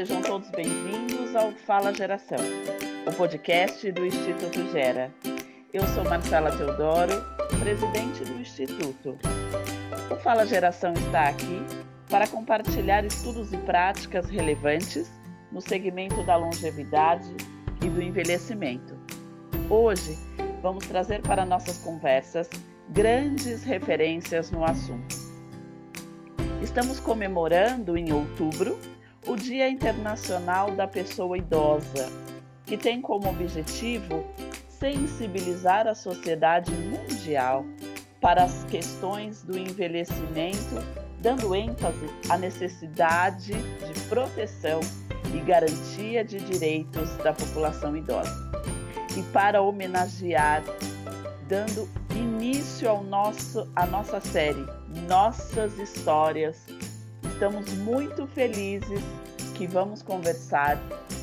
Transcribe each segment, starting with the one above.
sejam todos bem-vindos ao Fala Geração, o podcast do Instituto Gera. Eu sou Marcela Teodoro, presidente do Instituto. O Fala Geração está aqui para compartilhar estudos e práticas relevantes no segmento da longevidade e do envelhecimento. Hoje, vamos trazer para nossas conversas grandes referências no assunto. Estamos comemorando em outubro o Dia Internacional da Pessoa Idosa, que tem como objetivo sensibilizar a sociedade mundial para as questões do envelhecimento, dando ênfase à necessidade de proteção e garantia de direitos da população idosa. E para homenagear, dando início ao nosso, à nossa série Nossas Histórias Estamos muito felizes que vamos conversar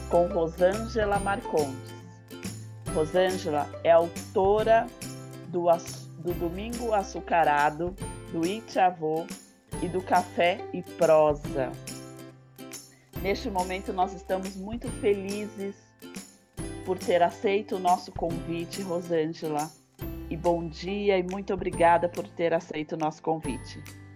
com Rosângela Marcondes. Rosângela é autora do, do Domingo Açucarado, do Itchavô e do Café e Prosa. Neste momento, nós estamos muito felizes por ter aceito o nosso convite, Rosângela. E bom dia e muito obrigada por ter aceito o nosso convite.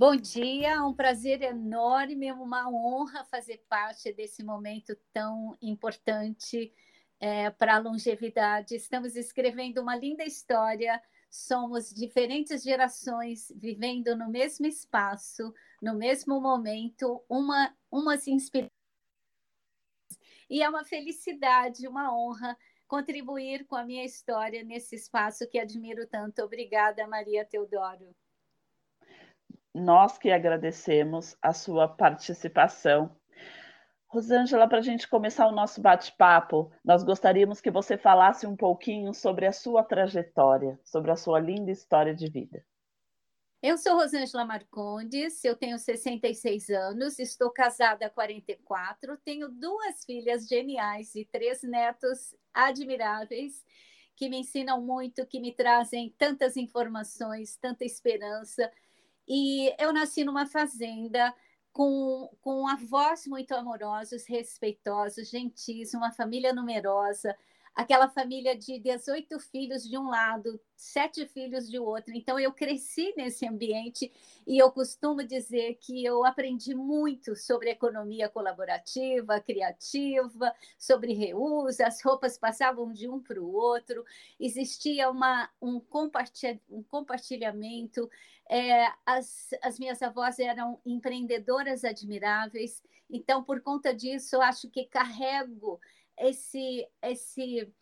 Bom dia, um prazer enorme, uma honra fazer parte desse momento tão importante é, para a longevidade. Estamos escrevendo uma linda história, somos diferentes gerações vivendo no mesmo espaço, no mesmo momento, uma, umas inspirações. E é uma felicidade, uma honra contribuir com a minha história nesse espaço que admiro tanto. Obrigada, Maria Teodoro. Nós que agradecemos a sua participação. Rosângela, para a gente começar o nosso bate-papo, nós gostaríamos que você falasse um pouquinho sobre a sua trajetória, sobre a sua linda história de vida. Eu sou Rosângela Marcondes, eu tenho 66 anos, estou casada há 44, tenho duas filhas geniais e três netos admiráveis que me ensinam muito, que me trazem tantas informações, tanta esperança e eu nasci numa fazenda com, com avós muito amorosos, respeitosos, gentis, uma família numerosa, aquela família de 18 filhos de um lado, sete filhos de outro. Então, eu cresci nesse ambiente e eu costumo dizer que eu aprendi muito sobre economia colaborativa, criativa, sobre reuso, as roupas passavam de um para o outro, existia uma, um, um compartilhamento. É, as, as minhas avós eram empreendedoras admiráveis, então, por conta disso, eu acho que carrego esse, esse,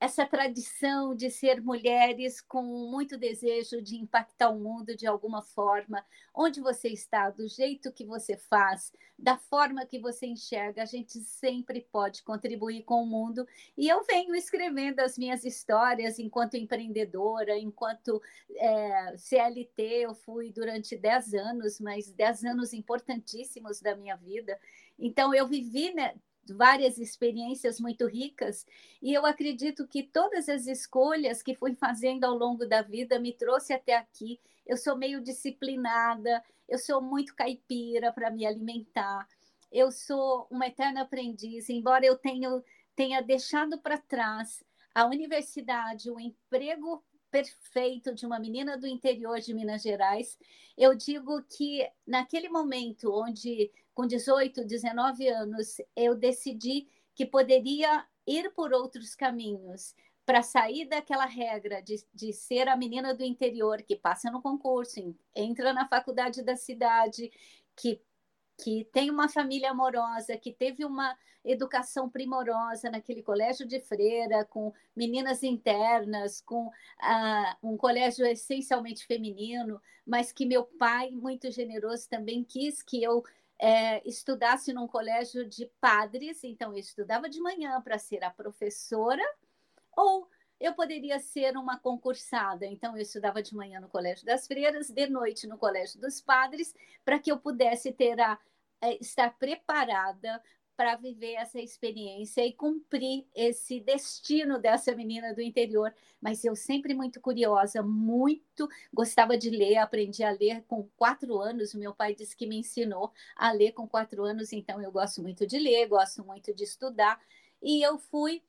essa tradição de ser mulheres com muito desejo de impactar o mundo de alguma forma, onde você está, do jeito que você faz, da forma que você enxerga, a gente sempre pode contribuir com o mundo. E eu venho escrevendo as minhas histórias enquanto empreendedora, enquanto é, CLT, eu fui durante 10 anos, mas 10 anos importantíssimos da minha vida. Então, eu vivi né, várias experiências muito ricas e eu acredito que todas as escolhas que fui fazendo ao longo da vida me trouxe até aqui. Eu sou meio disciplinada, eu sou muito caipira para me alimentar. Eu sou uma eterna aprendiz, embora eu tenha, tenha deixado para trás a universidade, o emprego perfeito de uma menina do interior de Minas Gerais, eu digo que naquele momento onde com 18, 19 anos, eu decidi que poderia ir por outros caminhos para sair daquela regra de, de ser a menina do interior que passa no concurso, entra na faculdade da cidade, que, que tem uma família amorosa, que teve uma educação primorosa naquele colégio de freira, com meninas internas, com uh, um colégio essencialmente feminino, mas que meu pai, muito generoso, também quis que eu é, estudasse num colégio de padres, então eu estudava de manhã para ser a professora, ou eu poderia ser uma concursada, então eu estudava de manhã no Colégio das Freiras, de noite no Colégio dos Padres, para que eu pudesse ter a, é, estar preparada para viver essa experiência e cumprir esse destino dessa menina do interior. Mas eu sempre muito curiosa, muito gostava de ler, aprendi a ler com quatro anos. Meu pai disse que me ensinou a ler com quatro anos, então eu gosto muito de ler, gosto muito de estudar. E eu fui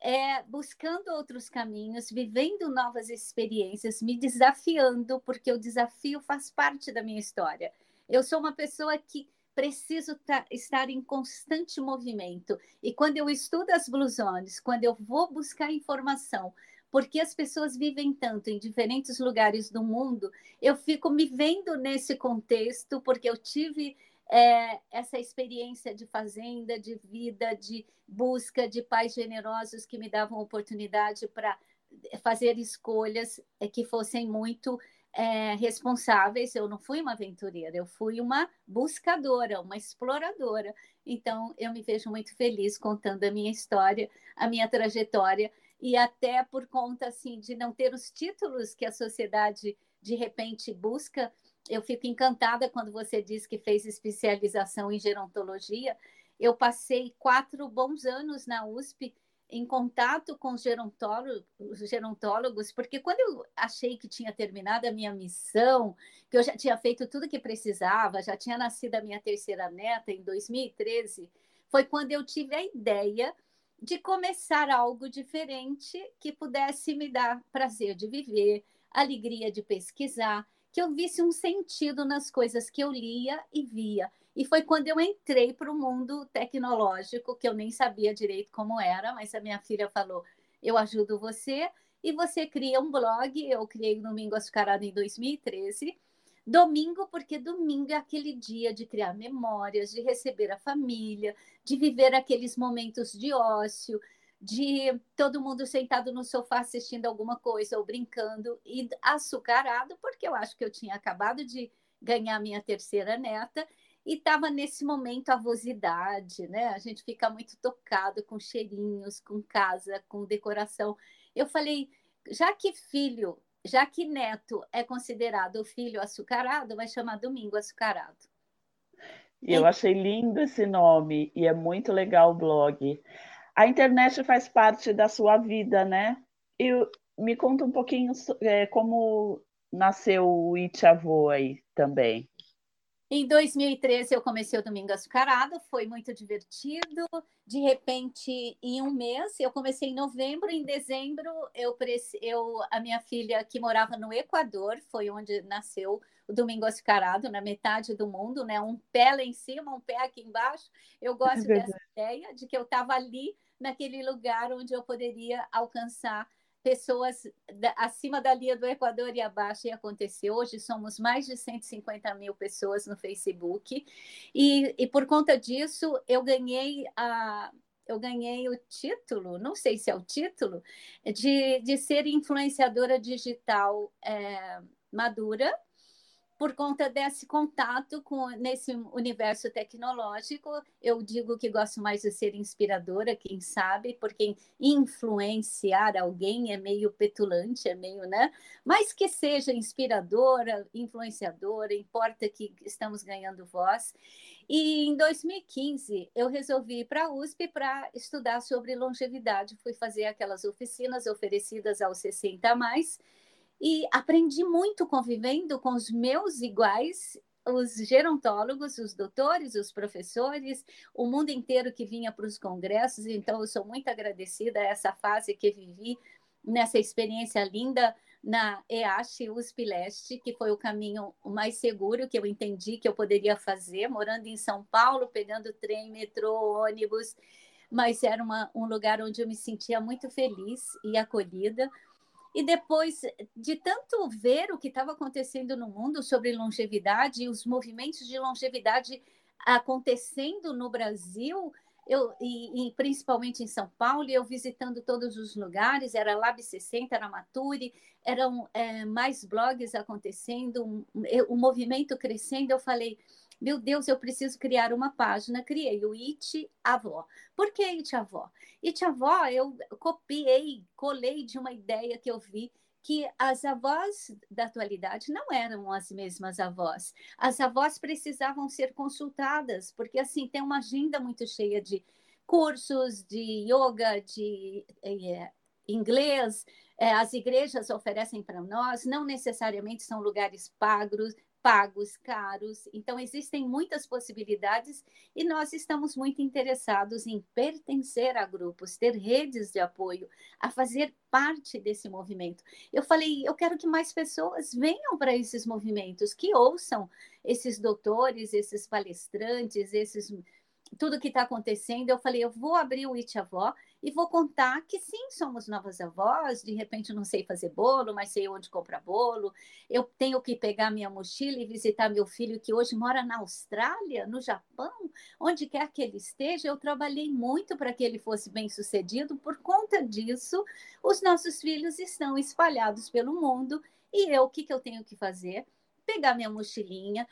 é, buscando outros caminhos, vivendo novas experiências, me desafiando, porque o desafio faz parte da minha história. Eu sou uma pessoa que preciso estar em constante movimento. E quando eu estudo as blusones, quando eu vou buscar informação, porque as pessoas vivem tanto em diferentes lugares do mundo, eu fico me vendo nesse contexto, porque eu tive é, essa experiência de fazenda, de vida, de busca de pais generosos que me davam oportunidade para fazer escolhas é, que fossem muito é, responsáveis. Eu não fui uma aventureira, eu fui uma buscadora, uma exploradora. Então, eu me vejo muito feliz contando a minha história, a minha trajetória, e até por conta assim, de não ter os títulos que a sociedade de repente busca. Eu fico encantada quando você diz que fez especialização em gerontologia. Eu passei quatro bons anos na USP em contato com os gerontólogos, os gerontólogos, porque quando eu achei que tinha terminado a minha missão, que eu já tinha feito tudo que precisava, já tinha nascido a minha terceira neta em 2013, foi quando eu tive a ideia de começar algo diferente que pudesse me dar prazer de viver, alegria de pesquisar, que eu visse um sentido nas coisas que eu lia e via. E foi quando eu entrei para o mundo tecnológico, que eu nem sabia direito como era, mas a minha filha falou: eu ajudo você. E você cria um blog. Eu criei o Domingo Açucarado em 2013. Domingo, porque domingo é aquele dia de criar memórias, de receber a família, de viver aqueles momentos de ócio, de todo mundo sentado no sofá assistindo alguma coisa ou brincando, e açucarado, porque eu acho que eu tinha acabado de ganhar minha terceira neta e estava nesse momento avosidade, né? A gente fica muito tocado com cheirinhos, com casa, com decoração. Eu falei, já que filho, já que neto é considerado o filho açucarado, vai chamar Domingo Açucarado. E eu achei lindo esse nome e é muito legal o blog. A internet faz parte da sua vida, né? E me conta um pouquinho é, como nasceu o Itiavô aí também. Em 2013 eu comecei o Domingo Açucarado, foi muito divertido. De repente, em um mês, eu comecei em novembro, em dezembro eu, eu a minha filha que morava no Equador, foi onde nasceu o Domingo Açucarado, na metade do mundo, né? Um pé lá em cima, um pé aqui embaixo. Eu gosto é dessa ideia de que eu estava ali naquele lugar onde eu poderia alcançar pessoas da, acima da linha do Equador e abaixo, e aconteceu. Hoje somos mais de 150 mil pessoas no Facebook, e, e por conta disso eu ganhei a. Eu ganhei o título, não sei se é o título, de, de ser influenciadora digital é, madura, por conta desse contato com nesse universo tecnológico. Eu digo que gosto mais de ser inspiradora, quem sabe, porque influenciar alguém é meio petulante, é meio, né? Mas que seja inspiradora, influenciadora, importa que estamos ganhando voz. E em 2015 eu resolvi ir para a USP para estudar sobre longevidade. Fui fazer aquelas oficinas oferecidas aos 60 a mais e aprendi muito convivendo com os meus iguais, os gerontólogos, os doutores, os professores, o mundo inteiro que vinha para os congressos. Então, eu sou muito agradecida a essa fase que vivi nessa experiência linda na EASH USP Leste, que foi o caminho mais seguro que eu entendi que eu poderia fazer, morando em São Paulo, pegando trem, metrô, ônibus, mas era uma, um lugar onde eu me sentia muito feliz e acolhida. E depois de tanto ver o que estava acontecendo no mundo sobre longevidade os movimentos de longevidade acontecendo no Brasil, eu, e, e, principalmente em São Paulo, eu visitando todos os lugares, era Lab 60, era Maturi, eram é, mais blogs acontecendo, um, um, movimento crescendo, eu falei, meu Deus, eu preciso criar uma página. Criei o It Avó. Por que It Avó? It Avó eu copiei, colei de uma ideia que eu vi que as avós da atualidade não eram as mesmas avós. As avós precisavam ser consultadas, porque assim tem uma agenda muito cheia de cursos de yoga, de é, inglês. É, as igrejas oferecem para nós, não necessariamente são lugares pagos, pagos, caros. Então, existem muitas possibilidades e nós estamos muito interessados em pertencer a grupos, ter redes de apoio, a fazer parte desse movimento. Eu falei, eu quero que mais pessoas venham para esses movimentos, que ouçam esses doutores, esses palestrantes, esses tudo que está acontecendo. Eu falei, eu vou abrir o It Avó e vou contar que sim, somos novas avós, de repente não sei fazer bolo, mas sei onde comprar bolo. Eu tenho que pegar minha mochila e visitar meu filho que hoje mora na Austrália, no Japão, onde quer que ele esteja. Eu trabalhei muito para que ele fosse bem-sucedido. Por conta disso, os nossos filhos estão espalhados pelo mundo e eu, o que, que eu tenho que fazer? Pegar minha mochilinha,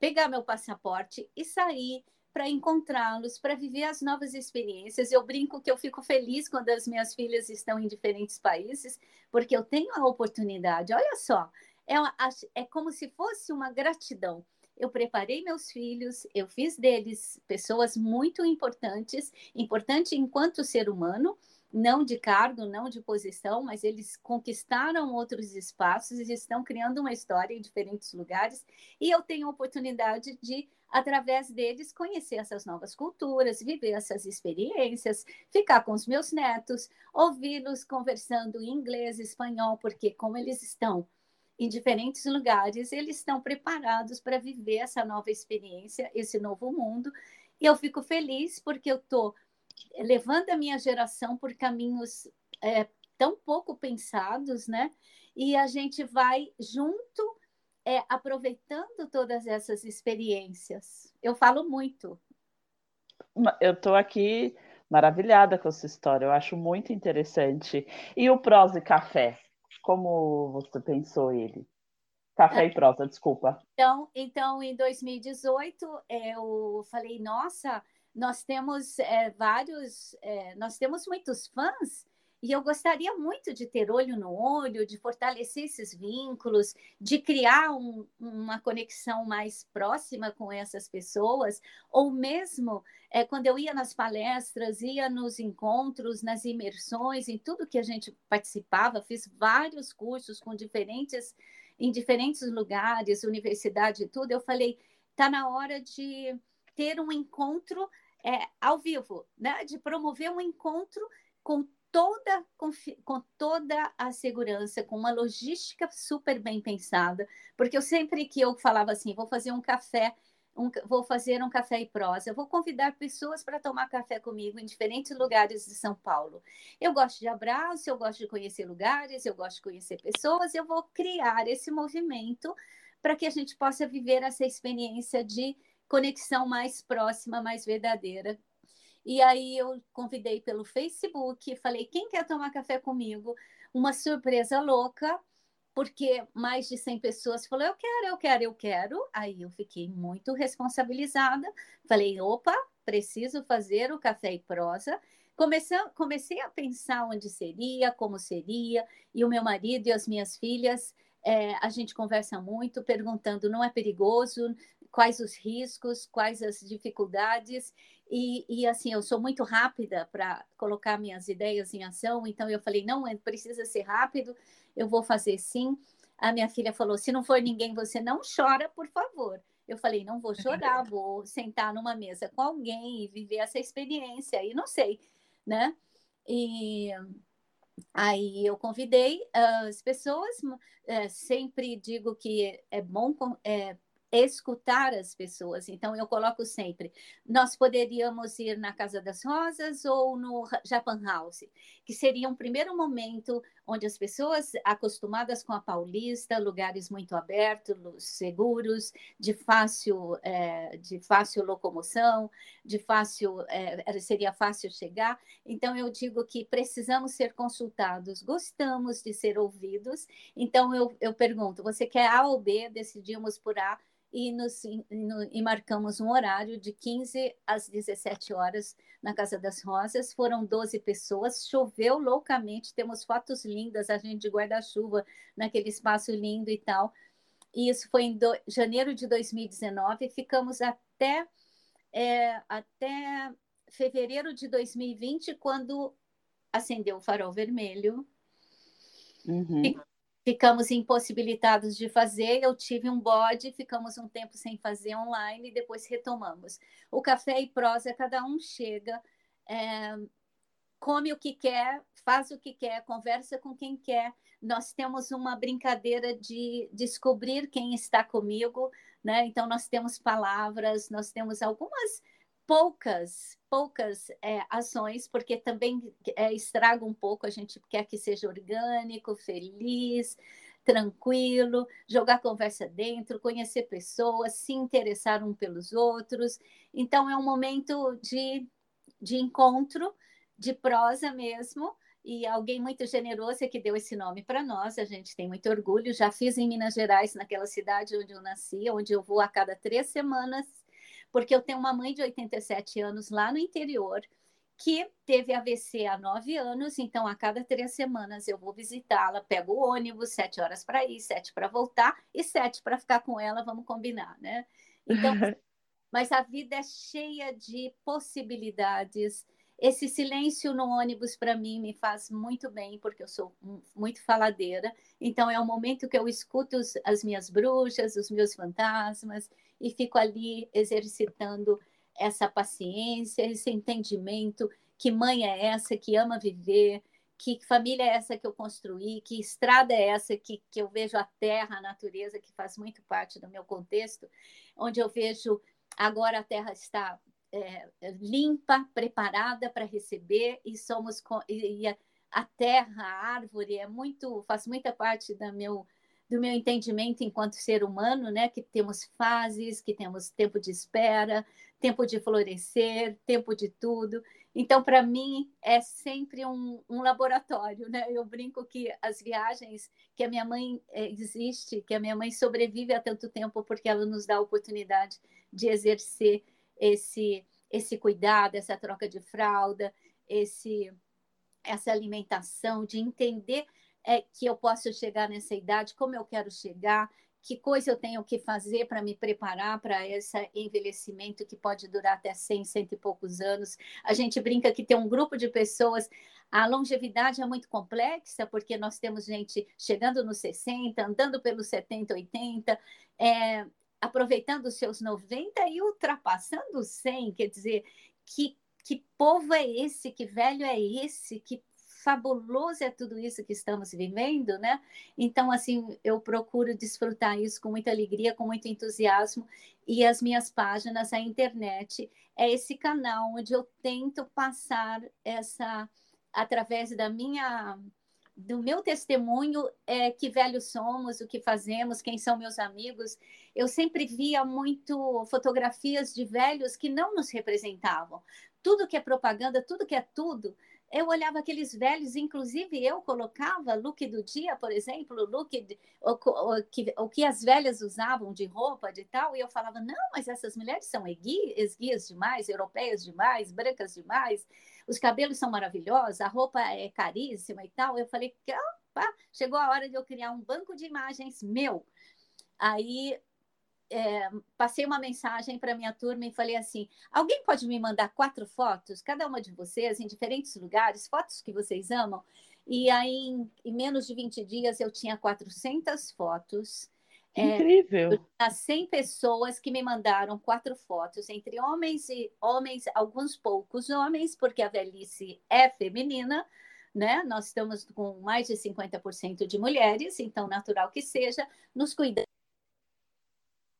pegar meu passaporte e sair para encontrá-los, para viver as novas experiências. Eu brinco que eu fico feliz quando as minhas filhas estão em diferentes países, porque eu tenho a oportunidade. Olha só, é, uma, é como se fosse uma gratidão. Eu preparei meus filhos, eu fiz deles pessoas muito importantes, importante enquanto ser humano, não de cargo, não de posição, mas eles conquistaram outros espaços e estão criando uma história em diferentes lugares. E eu tenho a oportunidade de através deles, conhecer essas novas culturas, viver essas experiências, ficar com os meus netos, ouvi-los conversando em inglês, espanhol, porque como eles estão em diferentes lugares, eles estão preparados para viver essa nova experiência, esse novo mundo. E eu fico feliz porque eu estou levando a minha geração por caminhos é, tão pouco pensados, né? E a gente vai junto é, aproveitando todas essas experiências. Eu falo muito. Eu estou aqui maravilhada com essa história, eu acho muito interessante. E o prosa e café? Como você pensou ele? Café e prosa, desculpa. Então, então em 2018, eu falei, nossa, nós temos é, vários, é, nós temos muitos fãs e eu gostaria muito de ter olho no olho, de fortalecer esses vínculos, de criar um, uma conexão mais próxima com essas pessoas, ou mesmo é, quando eu ia nas palestras, ia nos encontros, nas imersões, em tudo que a gente participava, fiz vários cursos com diferentes, em diferentes lugares, universidade e tudo. Eu falei, está na hora de ter um encontro é, ao vivo, né? de promover um encontro com toda, com toda a segurança, com uma logística super bem pensada, porque eu sempre que eu falava assim, vou fazer um café, um, vou fazer um café e prosa, vou convidar pessoas para tomar café comigo em diferentes lugares de São Paulo. Eu gosto de abraço, eu gosto de conhecer lugares, eu gosto de conhecer pessoas, eu vou criar esse movimento para que a gente possa viver essa experiência de conexão mais próxima, mais verdadeira e aí eu convidei pelo Facebook, falei: quem quer tomar café comigo? Uma surpresa louca, porque mais de 100 pessoas falaram: eu quero, eu quero, eu quero. Aí eu fiquei muito responsabilizada. Falei: opa, preciso fazer o café e prosa. Comecei, comecei a pensar onde seria, como seria, e o meu marido e as minhas filhas é, a gente conversa muito, perguntando: não é perigoso? Quais os riscos? Quais as dificuldades? E, e, assim, eu sou muito rápida para colocar minhas ideias em ação, então eu falei: não, é, precisa ser rápido, eu vou fazer sim. A minha filha falou: se não for ninguém, você não chora, por favor. Eu falei: não vou chorar, vou sentar numa mesa com alguém e viver essa experiência. E não sei, né? E aí eu convidei as pessoas, é, sempre digo que é bom é, escutar as pessoas. Então, eu coloco sempre: nós poderíamos ir na Casa das Rosas ou no Japan House, que seria um primeiro momento onde as pessoas acostumadas com a Paulista, lugares muito abertos, seguros, de fácil, é, de fácil locomoção, de fácil, é, seria fácil chegar. Então, eu digo que precisamos ser consultados, gostamos de ser ouvidos. Então, eu, eu pergunto: você quer A ou B? Decidimos por A e, nos, e, no, e, marcamos um horário de 15 às 17 horas na Casa das Rosas. Foram 12 pessoas, choveu loucamente, temos fotos lindas, a gente de guarda-chuva naquele espaço lindo e tal. E isso foi em do, janeiro de 2019, ficamos até, é, até fevereiro de 2020, quando acendeu o farol vermelho. Uhum. Ficamos impossibilitados de fazer. Eu tive um bode, ficamos um tempo sem fazer online e depois retomamos. O café e prosa, cada um chega, é, come o que quer, faz o que quer, conversa com quem quer. Nós temos uma brincadeira de descobrir quem está comigo, né? Então, nós temos palavras, nós temos algumas poucas, poucas é, ações, porque também é, estraga um pouco, a gente quer que seja orgânico, feliz, tranquilo, jogar conversa dentro, conhecer pessoas, se interessar um pelos outros. Então, é um momento de, de encontro, de prosa mesmo, e alguém muito generoso é que deu esse nome para nós, a gente tem muito orgulho. Já fiz em Minas Gerais, naquela cidade onde eu nasci, onde eu vou a cada três semanas porque eu tenho uma mãe de 87 anos lá no interior que teve AVC há nove anos, então a cada três semanas eu vou visitá-la, pego o ônibus, sete horas para ir, sete para voltar e sete para ficar com ela, vamos combinar, né? Então, mas a vida é cheia de possibilidades. Esse silêncio no ônibus para mim me faz muito bem, porque eu sou muito faladeira. Então é o momento que eu escuto as minhas bruxas, os meus fantasmas, e fico ali exercitando essa paciência, esse entendimento, que mãe é essa que ama viver, que família é essa que eu construí, que estrada é essa que, que eu vejo a terra, a natureza, que faz muito parte do meu contexto, onde eu vejo agora a terra está é, limpa, preparada para receber e somos e a, a terra, a árvore é muito faz muita parte da meu do meu entendimento enquanto ser humano, né, que temos fases, que temos tempo de espera, tempo de florescer, tempo de tudo. Então, para mim, é sempre um, um, laboratório, né? Eu brinco que as viagens, que a minha mãe é, existe, que a minha mãe sobrevive há tanto tempo porque ela nos dá a oportunidade de exercer esse esse cuidado, essa troca de fralda, esse essa alimentação, de entender é, que eu posso chegar nessa idade, como eu quero chegar, que coisa eu tenho que fazer para me preparar para esse envelhecimento que pode durar até 100, cento e poucos anos. A gente brinca que tem um grupo de pessoas, a longevidade é muito complexa, porque nós temos gente chegando nos 60, andando pelos 70, 80, é, aproveitando os seus 90 e ultrapassando os 100, quer dizer, que, que povo é esse, que velho é esse, que fabuloso é tudo isso que estamos vivendo, né? Então, assim, eu procuro desfrutar isso com muita alegria, com muito entusiasmo, e as minhas páginas, a internet, é esse canal onde eu tento passar essa, através da minha do meu testemunho é que velhos somos, o que fazemos, quem são meus amigos. Eu sempre via muito fotografias de velhos que não nos representavam. Tudo que é propaganda, tudo que é tudo, eu olhava aqueles velhos, inclusive eu colocava look do dia, por exemplo, look de, o, o, que, o que as velhas usavam de roupa, de tal, e eu falava, não, mas essas mulheres são esguias demais, europeias demais, brancas demais, os cabelos são maravilhosos, a roupa é caríssima e tal. Eu falei, opa, chegou a hora de eu criar um banco de imagens meu. Aí é, passei uma mensagem para minha turma e falei assim: alguém pode me mandar quatro fotos, cada uma de vocês, em diferentes lugares, fotos que vocês amam? E aí, em, em menos de 20 dias, eu tinha 400 fotos. É, Incrível! É, 100 pessoas que me mandaram quatro fotos, entre homens e homens, alguns poucos homens, porque a velhice é feminina, né? Nós estamos com mais de 50% de mulheres, então natural que seja, nos cuidando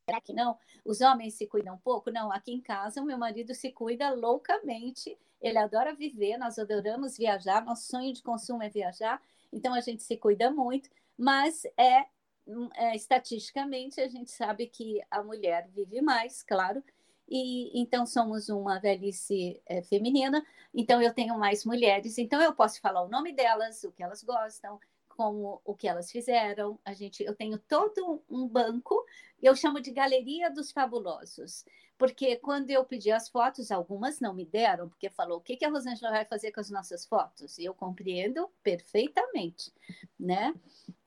Será que não? Os homens se cuidam pouco? Não, aqui em casa o meu marido se cuida loucamente. Ele adora viver, nós adoramos viajar, nosso sonho de consumo é viajar, então a gente se cuida muito, mas é, é estatisticamente a gente sabe que a mulher vive mais, claro, e então somos uma velhice é, feminina, então eu tenho mais mulheres, então eu posso falar o nome delas, o que elas gostam, como o que elas fizeram. A gente, eu tenho todo um banco, eu chamo de Galeria dos Fabulosos, porque quando eu pedi as fotos, algumas não me deram, porque falou: o que, que a Rosângela vai fazer com as nossas fotos? E eu compreendo perfeitamente, né?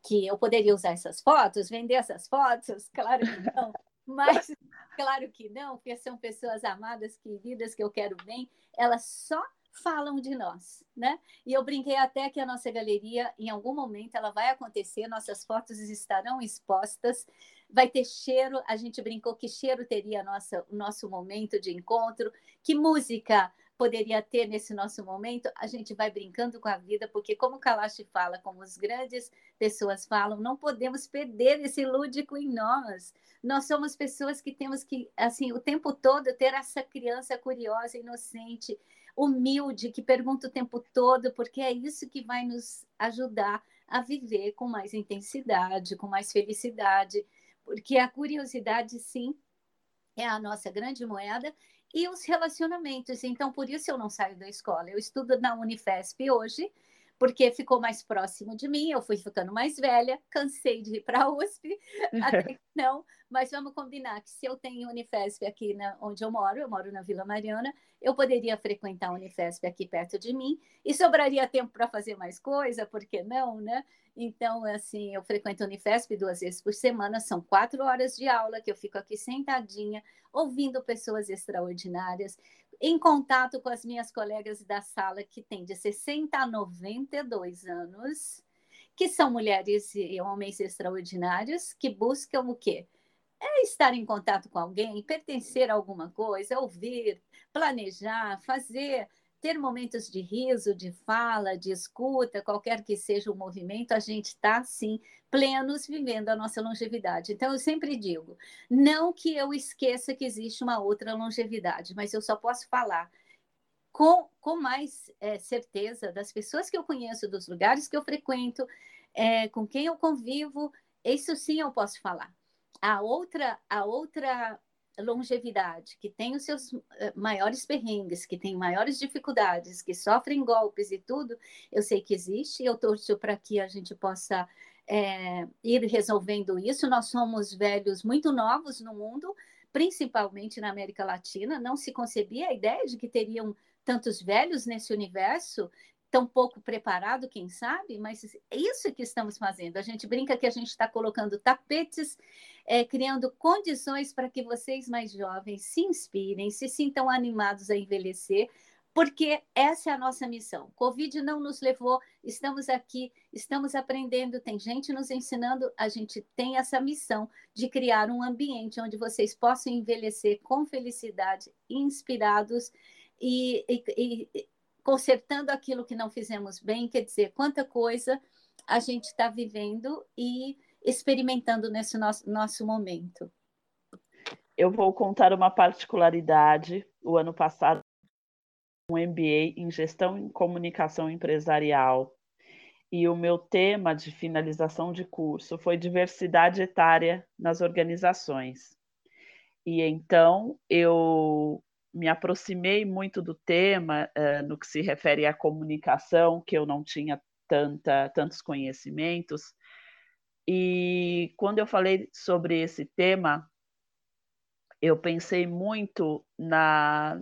Que eu poderia usar essas fotos, vender essas fotos, claro que não, mas claro que não, porque são pessoas amadas, queridas, que eu quero bem, elas só falam de nós, né? E eu brinquei até que a nossa galeria, em algum momento, ela vai acontecer, nossas fotos estarão expostas, vai ter cheiro, a gente brincou que cheiro teria nossa, o nosso momento de encontro, que música poderia ter nesse nosso momento, a gente vai brincando com a vida, porque como Kalash fala, como as grandes pessoas falam, não podemos perder esse lúdico em nós. Nós somos pessoas que temos que, assim, o tempo todo ter essa criança curiosa, inocente, humilde, que pergunta o tempo todo, porque é isso que vai nos ajudar a viver com mais intensidade, com mais felicidade, porque a curiosidade, sim, é a nossa grande moeda e os relacionamentos. Então, por isso eu não saio da escola. Eu estudo na Unifesp hoje, porque ficou mais próximo de mim, eu fui ficando mais velha, cansei de ir para a USP, até não, mas vamos combinar que se eu tenho Unifesp aqui na, onde eu moro, eu moro na Vila Mariana, eu poderia frequentar a Unifesp aqui perto de mim e sobraria tempo para fazer mais coisa, por que não, né? Então, assim, eu frequento a Unifesp duas vezes por semana, são quatro horas de aula que eu fico aqui sentadinha, ouvindo pessoas extraordinárias, em contato com as minhas colegas da sala que têm de 60 a 92 anos, que são mulheres e homens extraordinários que buscam o quê? É estar em contato com alguém, pertencer a alguma coisa, ouvir, planejar, fazer ter momentos de riso, de fala, de escuta, qualquer que seja o movimento, a gente está, sim, plenos vivendo a nossa longevidade. Então, eu sempre digo, não que eu esqueça que existe uma outra longevidade, mas eu só posso falar com, com mais é, certeza das pessoas que eu conheço, dos lugares que eu frequento, é, com quem eu convivo, isso sim eu posso falar. A outra, a outra longevidade, que tem os seus eh, maiores perrengues, que tem maiores dificuldades, que sofrem golpes e tudo, eu sei que existe, eu torço para que a gente possa é, ir resolvendo isso. Nós somos velhos muito novos no mundo, principalmente na América Latina, não se concebia a ideia de que teriam tantos velhos nesse universo tão pouco preparado, quem sabe, mas é isso que estamos fazendo. A gente brinca que a gente está colocando tapetes, é, criando condições para que vocês mais jovens se inspirem, se sintam animados a envelhecer, porque essa é a nossa missão. Covid não nos levou, estamos aqui, estamos aprendendo, tem gente nos ensinando, a gente tem essa missão de criar um ambiente onde vocês possam envelhecer com felicidade, inspirados e, e, e consertando aquilo que não fizemos bem, quer dizer, quanta coisa a gente está vivendo e experimentando nesse nosso, nosso momento. Eu vou contar uma particularidade. O ano passado, um MBA em Gestão e Comunicação Empresarial. E o meu tema de finalização de curso foi diversidade etária nas organizações. E então eu me aproximei muito do tema uh, no que se refere à comunicação, que eu não tinha tanta, tantos conhecimentos. E quando eu falei sobre esse tema, eu pensei muito na,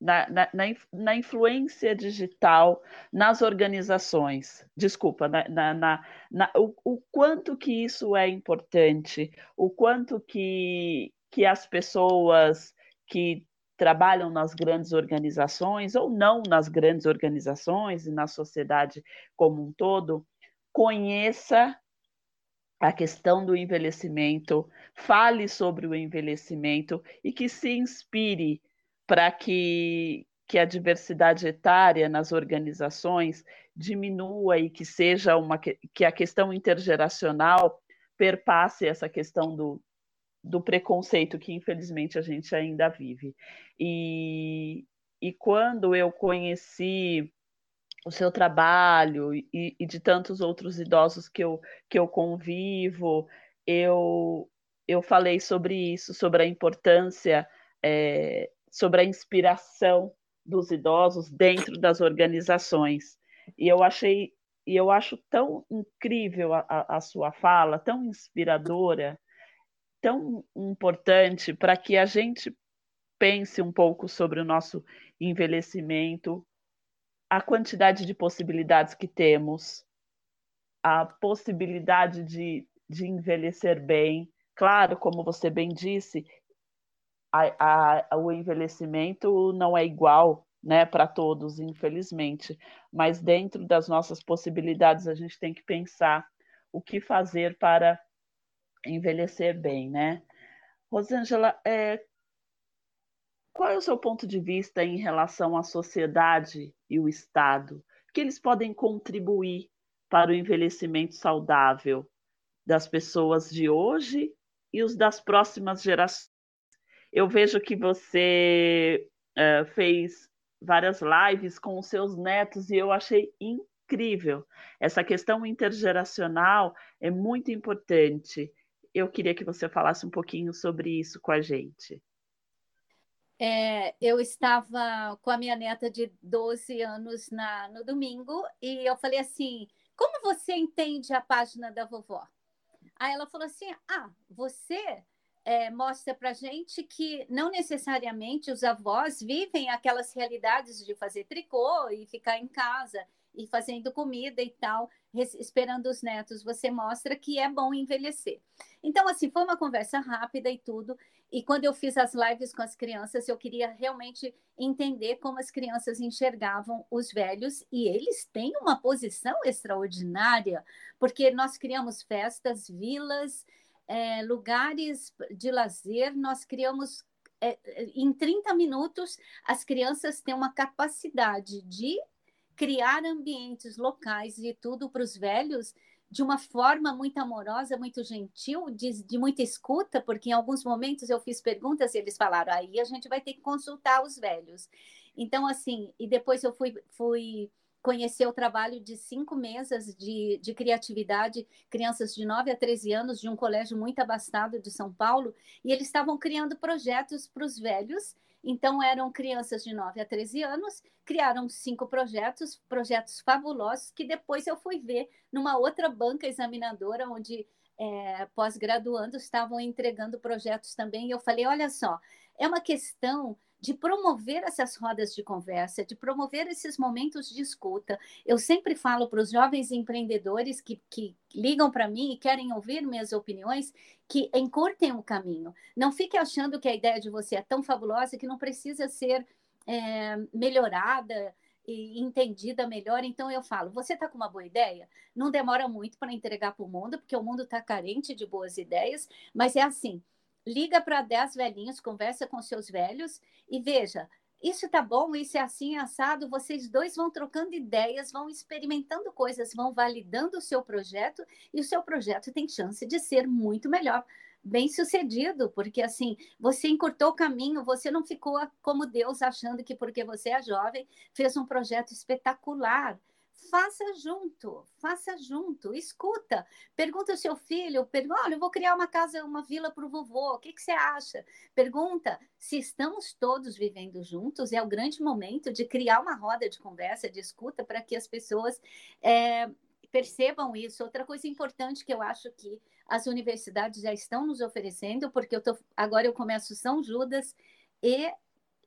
na, na, na, influência digital nas organizações. Desculpa, na, na, na, o, o, quanto que isso é importante, o quanto que, que as pessoas que trabalham nas grandes organizações ou não nas grandes organizações e na sociedade como um todo, conheça a questão do envelhecimento, fale sobre o envelhecimento e que se inspire para que, que a diversidade etária nas organizações diminua e que seja uma que a questão intergeracional perpasse essa questão do, do preconceito que infelizmente a gente ainda vive. E, e quando eu conheci o seu trabalho e, e, de tantos outros idosos que eu, que eu convivo, eu, eu falei sobre isso, sobre a importância, é, sobre a inspiração dos idosos dentro das organizações. E eu achei e eu acho tão incrível a, a, a sua fala, tão inspiradora, tão importante para que a gente pense um pouco sobre o nosso envelhecimento, a quantidade de possibilidades que temos, a possibilidade de, de envelhecer bem. Claro, como você bem disse, a, a, o envelhecimento não é igual né, para todos, infelizmente, mas dentro das nossas possibilidades a gente tem que pensar o que fazer para envelhecer bem, né? Rosângela, é, qual é o seu ponto de vista em relação à sociedade e o Estado? Que eles podem contribuir para o envelhecimento saudável das pessoas de hoje e os das próximas gerações? Eu vejo que você uh, fez várias lives com os seus netos e eu achei incrível. Essa questão intergeracional é muito importante. Eu queria que você falasse um pouquinho sobre isso com a gente. É, eu estava com a minha neta de 12 anos na, no domingo e eu falei assim: como você entende a página da vovó? Aí ela falou assim: ah, você é, mostra para gente que não necessariamente os avós vivem aquelas realidades de fazer tricô e ficar em casa e fazendo comida e tal, esperando os netos. Você mostra que é bom envelhecer. Então, assim, foi uma conversa rápida e tudo. E quando eu fiz as lives com as crianças, eu queria realmente entender como as crianças enxergavam os velhos. E eles têm uma posição extraordinária, porque nós criamos festas, vilas é, lugares de lazer, nós criamos. É, é em 30 minutos, as crianças têm uma capacidade de criar ambientes locais e tudo para os velhos de uma forma muito amorosa, muito gentil, de, de, muita escuta, porque em alguns momentos eu fiz perguntas e eles falaram, aí a gente vai ter que consultar os velhos. Então, assim, e depois eu fui, fui conhecer o trabalho de cinco mesas de, de criatividade, crianças de 9 a 13 anos, de um colégio muito abastado de São Paulo, e eles estavam criando projetos para os velhos. Então, eram crianças de 9 a 13 anos, criaram cinco projetos, projetos fabulosos, que depois eu fui ver numa outra banca examinadora, onde é, pós-graduandos estavam entregando projetos também. E eu falei: olha só, é uma questão de promover essas rodas de conversa, de promover esses momentos de escuta. Eu sempre falo para os jovens empreendedores que, que ligam para mim e querem ouvir minhas opiniões que encurtem o caminho. Não fique achando que a ideia de você é tão fabulosa que não precisa ser é, melhorada e entendida melhor. Então eu falo, você está com uma boa ideia? Não demora muito para entregar para o mundo, porque o mundo está carente de boas ideias, mas é assim liga para 10 velhinhos, conversa com seus velhos e veja, isso tá bom, isso é assim, assado, vocês dois vão trocando ideias, vão experimentando coisas, vão validando o seu projeto e o seu projeto tem chance de ser muito melhor, bem sucedido, porque assim, você encurtou o caminho, você não ficou como Deus achando que porque você é jovem, fez um projeto espetacular faça junto, faça junto, escuta, pergunta ao seu filho, pergunta, olha, eu vou criar uma casa, uma vila para o vovô, o que, que você acha? Pergunta se estamos todos vivendo juntos, é o grande momento de criar uma roda de conversa, de escuta, para que as pessoas é, percebam isso. Outra coisa importante que eu acho que as universidades já estão nos oferecendo, porque eu tô, agora eu começo São Judas e,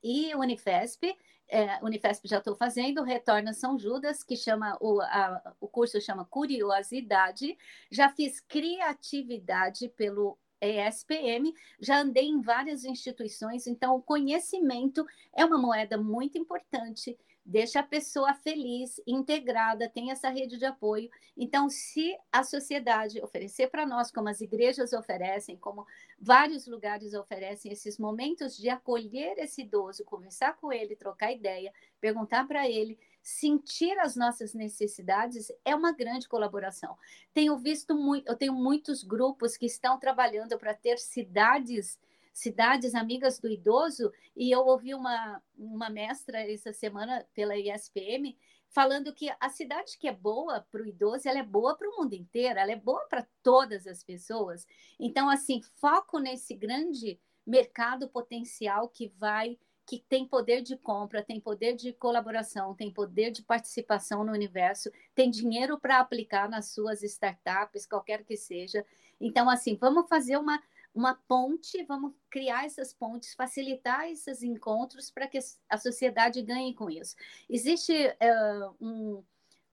e Unifesp, é, Unifesp já estou fazendo, Retorna São Judas, que chama o, a, o curso chama Curiosidade. Já fiz criatividade pelo ESPM, já andei em várias instituições, então o conhecimento é uma moeda muito importante deixa a pessoa feliz, integrada, tem essa rede de apoio. Então, se a sociedade oferecer para nós, como as igrejas oferecem, como vários lugares oferecem esses momentos de acolher esse idoso, conversar com ele, trocar ideia, perguntar para ele, sentir as nossas necessidades, é uma grande colaboração. Tenho visto muito, eu tenho muitos grupos que estão trabalhando para ter cidades cidades amigas do idoso, e eu ouvi uma, uma mestra essa semana pela ISPM falando que a cidade que é boa para o idoso, ela é boa para o mundo inteiro, ela é boa para todas as pessoas. Então, assim, foco nesse grande mercado potencial que vai que tem poder de compra, tem poder de colaboração, tem poder de participação no universo, tem dinheiro para aplicar nas suas startups, qualquer que seja. Então, assim, vamos fazer uma, uma ponte, vamos criar essas pontes, facilitar esses encontros para que a sociedade ganhe com isso. Existe uh, um,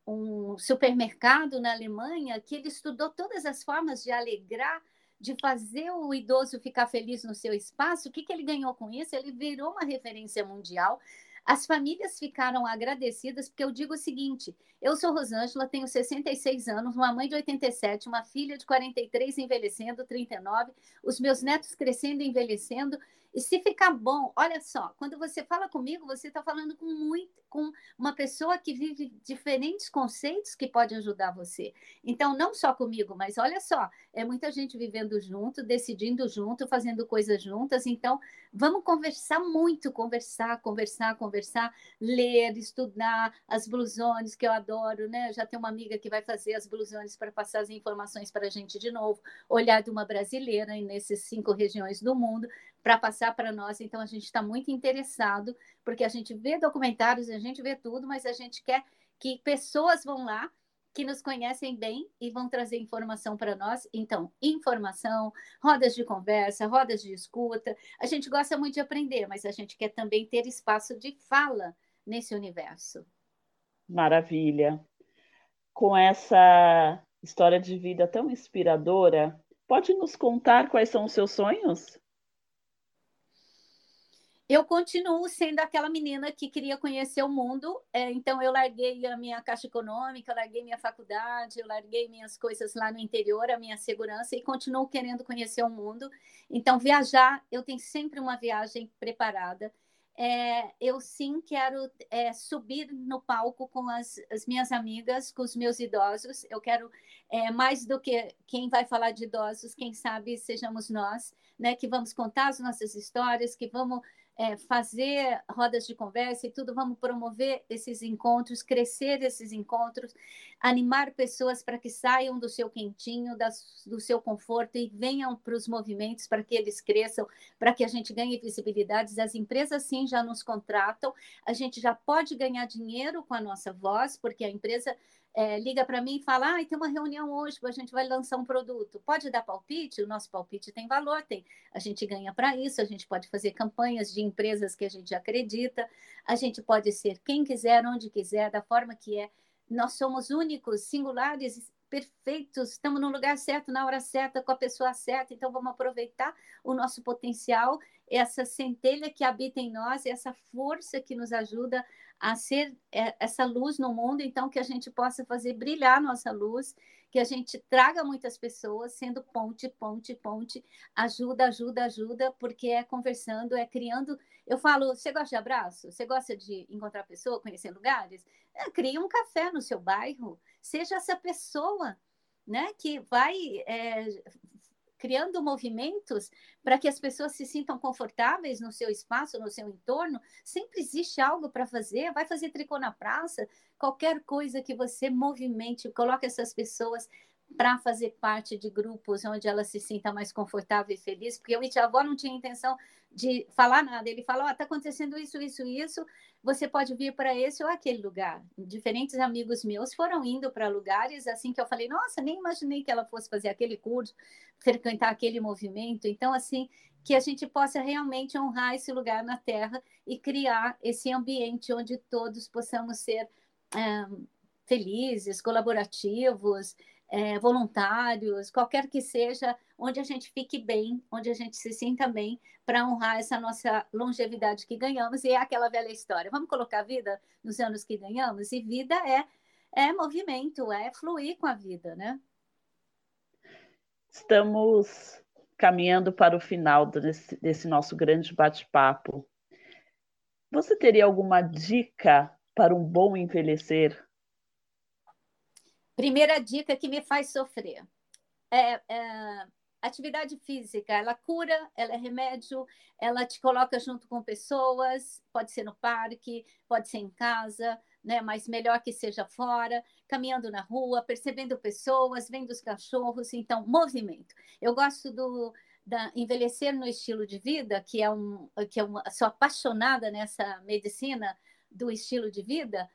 um supermercado na Alemanha que ele estudou todas as formas de alegrar de fazer o idoso ficar feliz no seu espaço, o que, que ele ganhou com isso? Ele virou uma referência mundial. As famílias ficaram agradecidas, porque eu digo o seguinte: eu sou Rosângela, tenho 66 anos, uma mãe de 87, uma filha de 43 envelhecendo, 39, os meus netos crescendo e envelhecendo, e se ficar bom, olha só, quando você fala comigo, você está falando com muito, com uma pessoa que vive diferentes conceitos que pode ajudar você. Então, não só comigo, mas olha só, é muita gente vivendo junto, decidindo junto, fazendo coisas juntas. Então, vamos conversar muito, conversar, conversar, conversar, ler, estudar as blusones que eu adoro, né? Já tem uma amiga que vai fazer as blusones para passar as informações para a gente de novo, olhar de uma brasileira nesses cinco regiões do mundo para passar para nós. Então, a gente está muito interessado, porque a gente vê documentários, a gente vê tudo, mas a gente quer que pessoas vão lá que nos conhecem bem e vão trazer informação para nós. Então, informação, rodas de conversa, rodas de escuta. A gente gosta muito de aprender, mas a gente quer também ter espaço de fala nesse universo. Maravilha. Com essa história de vida tão inspiradora, pode nos contar quais são os seus sonhos? Eu continuo sendo aquela menina que queria conhecer o mundo, é, então eu larguei a minha caixa econômica, larguei minha faculdade, eu larguei minhas coisas lá no interior, a minha segurança, e continuo querendo conhecer o mundo. Então, viajar, eu tenho sempre uma viagem preparada. É, eu sim quero é, subir no palco com as, as, minhas amigas, com os meus idosos. Eu quero, é, mais do que quem vai falar de idosos, quem sabe sejamos nós, né, que vamos contar as nossas histórias, que vamos é, fazer rodas de conversa e tudo, vamos promover esses encontros, crescer esses encontros, animar pessoas para que saiam do seu quentinho, das, do seu conforto e venham para os movimentos para que eles cresçam, para que a gente ganhe visibilidade. As empresas sim já nos contratam, a gente já pode ganhar dinheiro com a nossa voz, porque a empresa é, liga para mim e fala: ah, tem uma reunião hoje, a gente vai lançar um produto. Pode dar palpite? O nosso palpite tem valor, tem. A gente ganha para isso, a gente pode fazer campanhas de empresas que a gente acredita, a gente pode ser quem quiser, onde quiser, da forma que é. Nós somos únicos, singulares, perfeitos, estamos no lugar certo, na hora certa, com a pessoa certa, então vamos aproveitar o nosso potencial, essa centelha que habita em nós, essa força que nos ajuda a ser é, essa luz no mundo, então que a gente possa fazer brilhar nossa luz, que a gente traga muitas pessoas, sendo ponte, ponte, ponte, ajuda, ajuda, ajuda, porque é conversando, é criando. Eu falo, você gosta de abraço? Você gosta de encontrar pessoa, conhecer lugares? É, crie um café no seu bairro, seja essa pessoa, né, que vai é, criando movimentos para que as pessoas se sintam confortáveis no seu espaço, no seu entorno. Sempre existe algo para fazer. Vai fazer tricô na praça, qualquer coisa que você movimente, coloque essas pessoas para fazer parte de grupos onde ela se sinta mais confortável e feliz, porque o Itiavó não tinha intenção de falar nada. Ele falou: está oh, acontecendo isso, isso, isso. Você pode vir para esse ou aquele lugar. Diferentes amigos meus foram indo para lugares assim que eu falei: nossa, nem imaginei que ela fosse fazer aquele curso, frequentar aquele movimento. Então, assim, que a gente possa realmente honrar esse lugar na Terra e criar esse ambiente onde todos possamos ser é, felizes, colaborativos é, voluntários, qualquer que seja, onde a gente fique bem, onde a gente se sinta bem, para honrar essa nossa longevidade que ganhamos. E é aquela velha história: vamos colocar vida nos anos que ganhamos? E vida é, é movimento, é fluir com a vida, né? Estamos caminhando para o final desse, desse nosso grande bate-papo. Você teria alguma dica para um bom envelhecer? Primeira dica que me faz sofrer. É, é, atividade física, ela cura, ela é remédio, ela te coloca junto com pessoas, pode ser no parque, pode ser em casa, né? Mas melhor que seja fora, caminhando na rua, percebendo pessoas, vendo os cachorros, então movimento. Eu gosto do da Envelhecer no Estilo de Vida, que é um que é uma, sou apaixonada nessa medicina do estilo de vida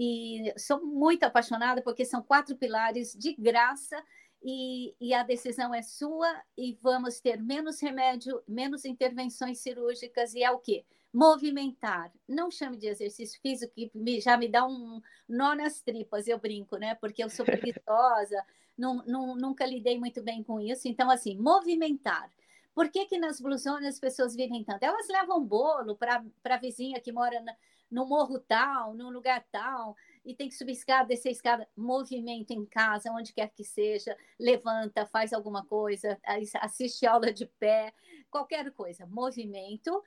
e sou muito apaixonada porque são quatro pilares de graça e, e, a decisão é sua e vamos ter menos remédio, menos intervenções cirúrgicas e é o quê? Movimentar. Não chame de exercício físico que me, já me dá um nó nas tripas, eu brinco, né? Porque eu sou preguiçosa, não, não, nunca lidei muito bem com isso. Então, assim, movimentar. Por que, que nas blusonas as pessoas vivem tanto? Elas levam bolo para a vizinha que mora na, no morro tal, num lugar tal, e tem que subir escada, descer escada, movimento em casa, onde quer que seja, levanta, faz alguma coisa, assiste aula de pé, qualquer coisa, movimento,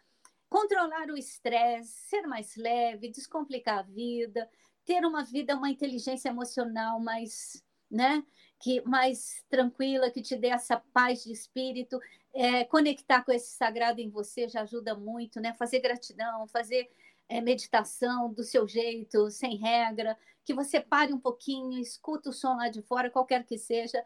controlar o estresse, ser mais leve, descomplicar a vida, ter uma vida, uma inteligência emocional mais, né, que mais tranquila, que te dê essa paz de espírito, é, conectar com esse sagrado em você já ajuda muito, né? Fazer gratidão, fazer é, meditação do seu jeito, sem regra, que você pare um pouquinho, escuta o som lá de fora, qualquer que seja.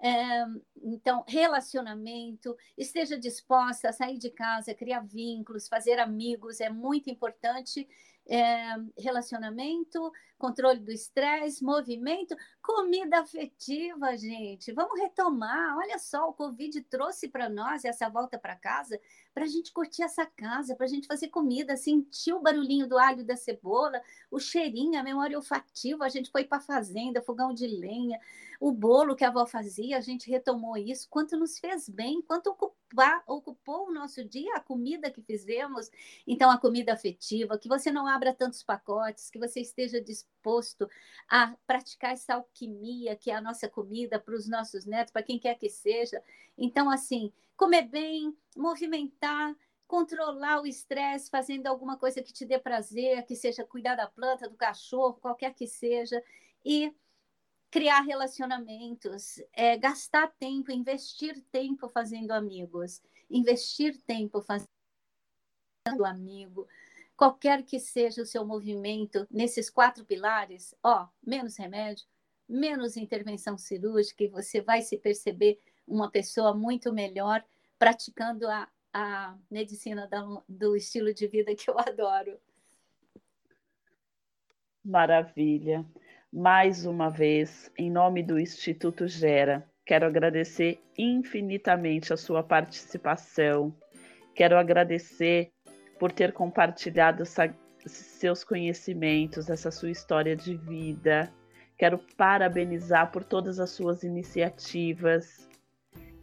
É, então, relacionamento, esteja disposta a sair de casa, criar vínculos, fazer amigos, é muito importante é, relacionamento, controle do estresse, movimento, comida afetiva, gente. Vamos retomar. Olha só, o Covid trouxe para nós essa volta para casa, para a gente curtir essa casa, para a gente fazer comida, sentir o barulhinho do alho da cebola, o cheirinho, a memória olfativa. A gente foi para a fazenda, fogão de lenha, o bolo que a avó fazia, a gente retomou isso. Quanto nos fez bem, quanto ocupar, ocupou o nosso dia, a comida que fizemos. Então, a comida afetiva, que você não abra tantos pacotes, que você esteja disposto a praticar essa que é a nossa comida para os nossos netos, para quem quer que seja. Então, assim, comer bem, movimentar, controlar o estresse, fazendo alguma coisa que te dê prazer, que seja cuidar da planta, do cachorro, qualquer que seja, e criar relacionamentos, é, gastar tempo, investir tempo fazendo amigos, investir tempo fazendo amigo, qualquer que seja o seu movimento nesses quatro pilares, ó, menos remédio, menos intervenção cirúrgica e você vai se perceber uma pessoa muito melhor praticando a, a medicina da, do estilo de vida que eu adoro. Maravilha. Mais uma vez, em nome do Instituto Gera, quero agradecer infinitamente a sua participação. Quero agradecer por ter compartilhado essa, seus conhecimentos, essa sua história de vida. Quero parabenizar por todas as suas iniciativas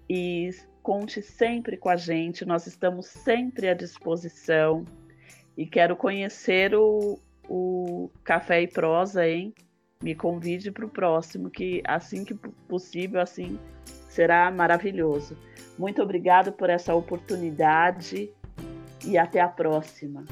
e conte sempre com a gente, nós estamos sempre à disposição. E quero conhecer o, o Café e Prosa, hein? Me convide para o próximo, que assim que possível, assim será maravilhoso. Muito obrigado por essa oportunidade e até a próxima.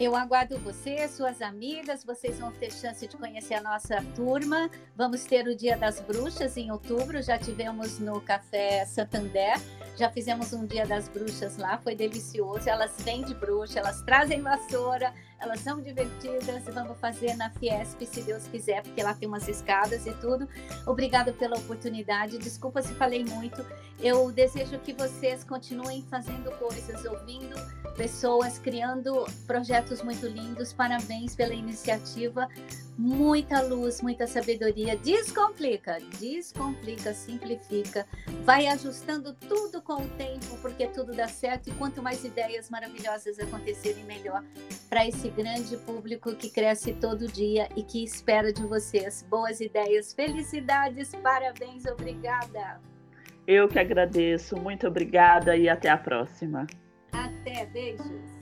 Eu aguardo você, suas amigas, vocês vão ter chance de conhecer a nossa turma. Vamos ter o Dia das Bruxas em outubro, já tivemos no Café Santander, já fizemos um Dia das Bruxas lá, foi delicioso. Elas vêm de bruxa, elas trazem vassoura, elas são divertidas. Vamos fazer na Fiesp, se Deus quiser, porque lá tem umas escadas e tudo. Obrigada pela oportunidade. Desculpa se falei muito. Eu desejo que vocês continuem fazendo coisas, ouvindo pessoas, criando projetos muito lindos. Parabéns pela iniciativa muita luz, muita sabedoria. Descomplica, descomplica, simplifica. Vai ajustando tudo com o tempo, porque tudo dá certo. E quanto mais ideias maravilhosas acontecerem, melhor para grande público que cresce todo dia e que espera de vocês boas ideias, felicidades, parabéns, obrigada. Eu que agradeço, muito obrigada e até a próxima. Até, beijos.